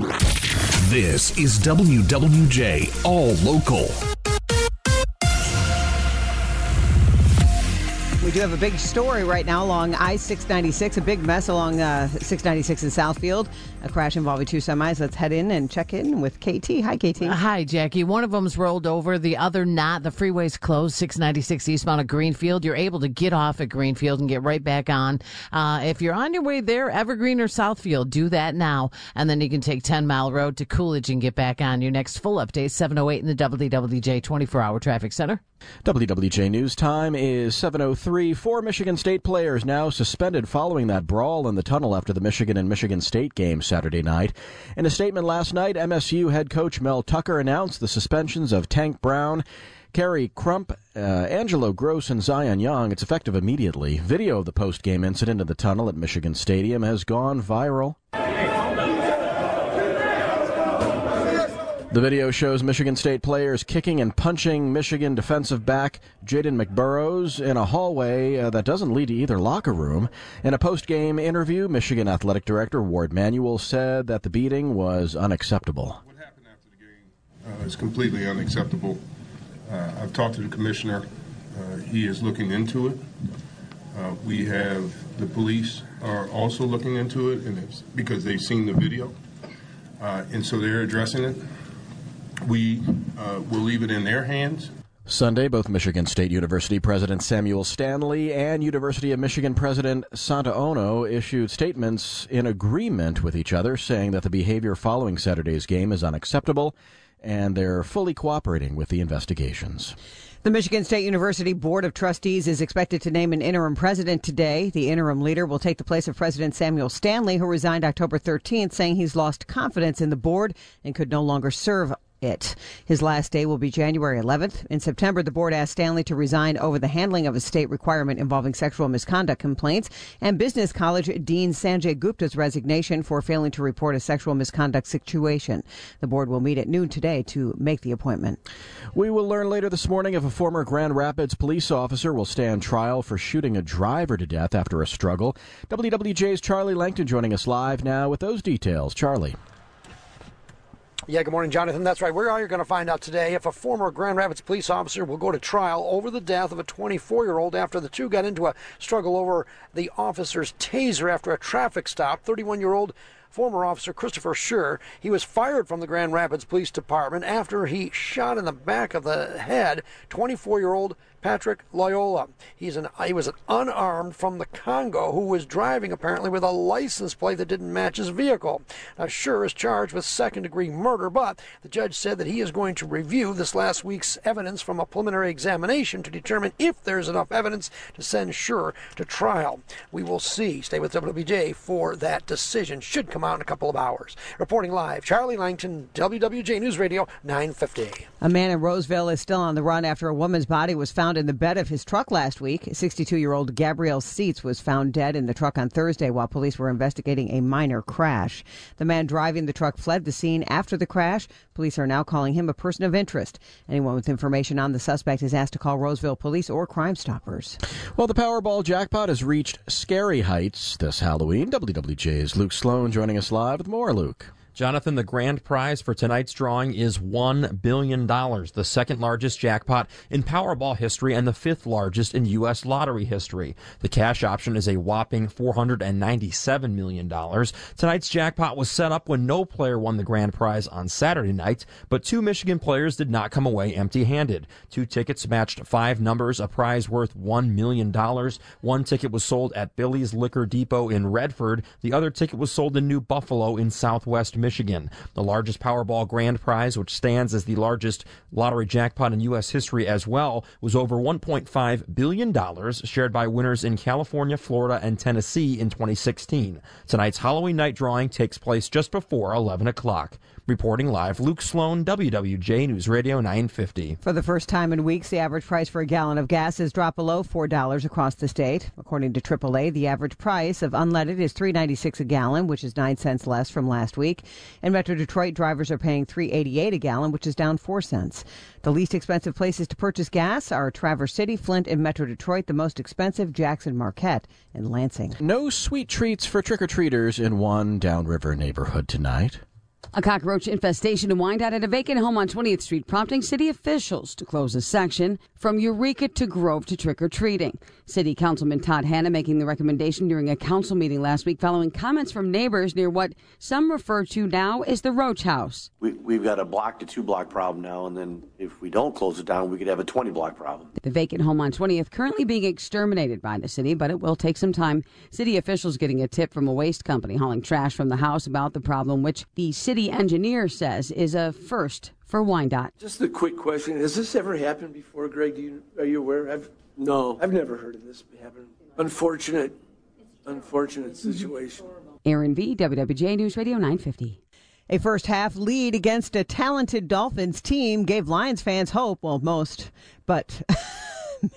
This is WWJ All Local. We do have a big story right now along I 696, a big mess along uh, 696 in Southfield. A crash involving two semis. Let's head in and check in with KT. Hi, KT. Uh, hi, Jackie. One of them's rolled over, the other not. The freeway's closed, 696 eastbound at Greenfield. You're able to get off at Greenfield and get right back on. Uh, if you're on your way there, Evergreen or Southfield, do that now. And then you can take 10 Mile Road to Coolidge and get back on. Your next full update, 708 in the WWJ 24 hour traffic center. WWJ News time is 7:03. Four Michigan State players now suspended following that brawl in the tunnel after the Michigan and Michigan State game Saturday night. In a statement last night, MSU head coach Mel Tucker announced the suspensions of Tank Brown, Khary Crump, uh, Angelo Grose, and Zion Young. It's effective immediately. Video of the post-game incident in the tunnel at Michigan Stadium has gone viral. The video shows Michigan State players kicking and punching Michigan defensive back Jaden McBurrows in a hallway uh, that doesn't lead to either locker room. In a post-game interview, Michigan athletic director Warde Manuel said that the beating was unacceptable. What happened after the game uh, is completely unacceptable. Uh, I've talked to the commissioner. Uh, he is looking into it. Uh, we have the police are also looking into it, and it's because they've seen the video, uh, and so they're addressing it we uh, will leave it in their hands. Sunday, both Michigan State University President Samuel Stanley and University of Michigan President Santa Ono issued statements in agreement with each other, saying that the behavior following Saturday's game is unacceptable and they're fully cooperating with the investigations. The Michigan State University Board of Trustees is expected to name an interim president today. The interim leader will take the place of President Samuel Stanley, who resigned October 13th, saying he's lost confidence in the board and could no longer serve it. His last day will be January 11th. In September, the board asked Stanley to resign over the handling of a state requirement involving sexual misconduct complaints and Business College Dean Sanjay Gupta's resignation for failing to report a sexual misconduct situation. The board will meet at noon today to make the appointment. We will learn later this morning if a former Grand Rapids police officer will stand trial for shooting a driver to death after a struggle. WWJ's Charlie Langton joining us live now with those details. Charlie. Yeah, good morning, Jonathan. That's right. We're all going to find out today if a former Grand Rapids police officer will go to trial over the death of a 24 year old after the two got into a struggle over the officer's taser after a traffic stop. 31 year old former officer Christopher Schurr. He was fired from the Grand Rapids Police Department after he shot in the back of the head 24 year old Patrick Lyoya. He's an he was an unarmed from the Congo who was driving apparently with a license plate that didn't match his vehicle. Now, Schurr is charged with second degree murder, but the judge said that he is going to review this last week's evidence from a preliminary examination to determine if there's enough evidence to send Schurr to trial. We will see. Stay with WWJ for that decision. Should come out in a couple of hours. Reporting live, Charlie Langton, WWJ News Radio 950. A man in Roseville is still on the run after a woman's body was found in the bed of his truck last week. 62 year old Gabrielle Seats was found dead in the truck on Thursday while police were investigating a minor crash. The man driving the truck fled the scene after the crash. Police are now calling him a person of interest. Anyone with information on the suspect is asked to call Roseville Police or Crime Stoppers. Well, the Powerball jackpot has reached scary heights this Halloween. WWJ's Luke Sloan joining us live with more. Luke. Jonathan, the grand prize for tonight's drawing is $1 billion, the second largest jackpot in Powerball history and the fifth largest in U.S. lottery history. The cash option is a whopping $497 million. Tonight's jackpot was set up when no player won the grand prize on Saturday night, but two Michigan players did not come away empty handed. Two tickets matched five numbers, a prize worth $1 million. One ticket was sold at Billy's Liquor Depot in Redford. The other ticket was sold in New Buffalo in Southwest Michigan. The largest Powerball grand prize, which stands as the largest lottery jackpot in U.S. history as well, was over $1.5 billion, shared by winners in California, Florida, and Tennessee in 2016. Tonight's Halloween night drawing takes place just before 11 o'clock. Reporting live, Luke Sloan, WWJ News Radio 950. For the first time in weeks, the average price for a gallon of gas has dropped below $4 across the state. According to AAA, the average price of unleaded is $3.96 a gallon, which is 9 cents less from last week. In Metro Detroit, drivers are paying $3.88 a gallon, which is down 4 cents. The least expensive places to purchase gas are Traverse City, Flint, and Metro Detroit. The most expensive, Jackson Marquette and Lansing. No sweet treats for trick or treaters in one downriver neighborhood tonight. A cockroach infestation in Wyandotte at a vacant home on 20th Street, prompting city officials to close a section from Eureka to Grove to trick or treating. City Councilman Todd Hanna making the recommendation during a council meeting last week following comments from neighbors near what some refer to now as the Roach House. We, we've got a block to two block problem now, and then if we don't close it down, we could have a 20 block problem. The vacant home on 20th currently being exterminated by the city, but it will take some time. City officials getting a tip from a waste company hauling trash from the house about the problem, which the city engineer says is a first for Wyandotte. Just a quick question: Has this ever happened before, Greg? Do you are you aware? I've No. I've never heard of this happen. Unfortunate, unfortunate situation. Aaron V, WWJ News Radio 950. A first half lead against a talented Dolphins team gave Lions fans hope. Well, most, but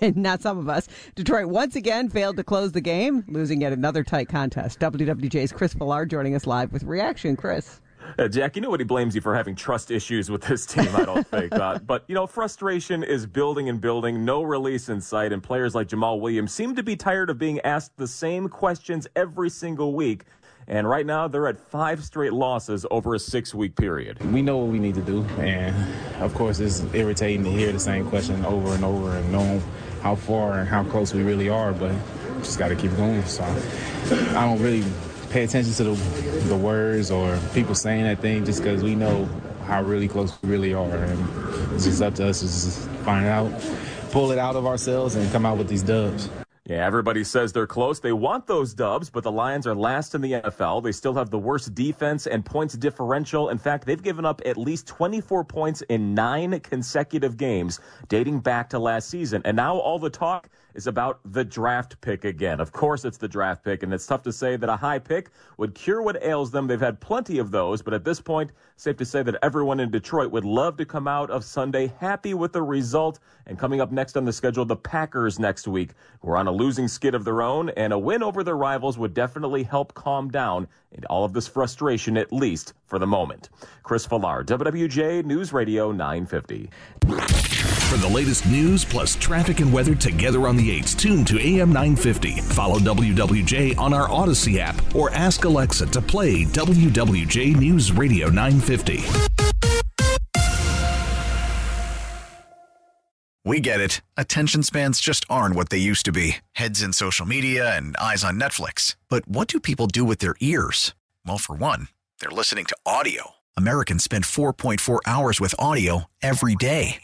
not some of us. Detroit once again failed to close the game, losing yet another tight contest. WWJ's Chris Villar joining us live with reaction. Chris. Uh, Jack, you know what he blames you for having trust issues with this team, I don't think. Uh, but, you know, frustration is building and building, no release in sight, and players like Jamal Williams seem to be tired of being asked the same questions every single week. And right now, they're at five straight losses over a six week period. We know what we need to do, and of course, it's irritating to hear the same question over and over and know how far and how close we really are, but just got to keep going. So I don't really pay attention to the, the words or people saying that thing just because we know how really close we really are. And it's just up to us to just find out, pull it out of ourselves, and come out with these dubs. Yeah, everybody says they're close. They want those dubs, but the Lions are last in the NFL. They still have the worst defense and points differential. In fact, they've given up at least 24 points in nine consecutive games dating back to last season. And now all the talk is about the draft pick again. Of course, it's the draft pick, and it's tough to say that a high pick would cure what ails them. They've had plenty of those, but at this point, safe to say that everyone in Detroit would love to come out of Sunday happy with the result. And coming up next on the schedule, the Packers next week, who are on a losing skid of their own, and a win over their rivals would definitely help calm down and all of this frustration, at least for the moment. Chris Villar, WWJ News Radio 950. For the latest news plus traffic and weather together on the 8s, tune to AM 950. Follow WWJ on our Audacy app or ask Alexa to play WWJ News Radio 950. We get it. Attention spans just aren't what they used to be heads in social media and eyes on Netflix. But what do people do with their ears? Well, for one, they're listening to audio. Americans spend 4.4 hours with audio every day.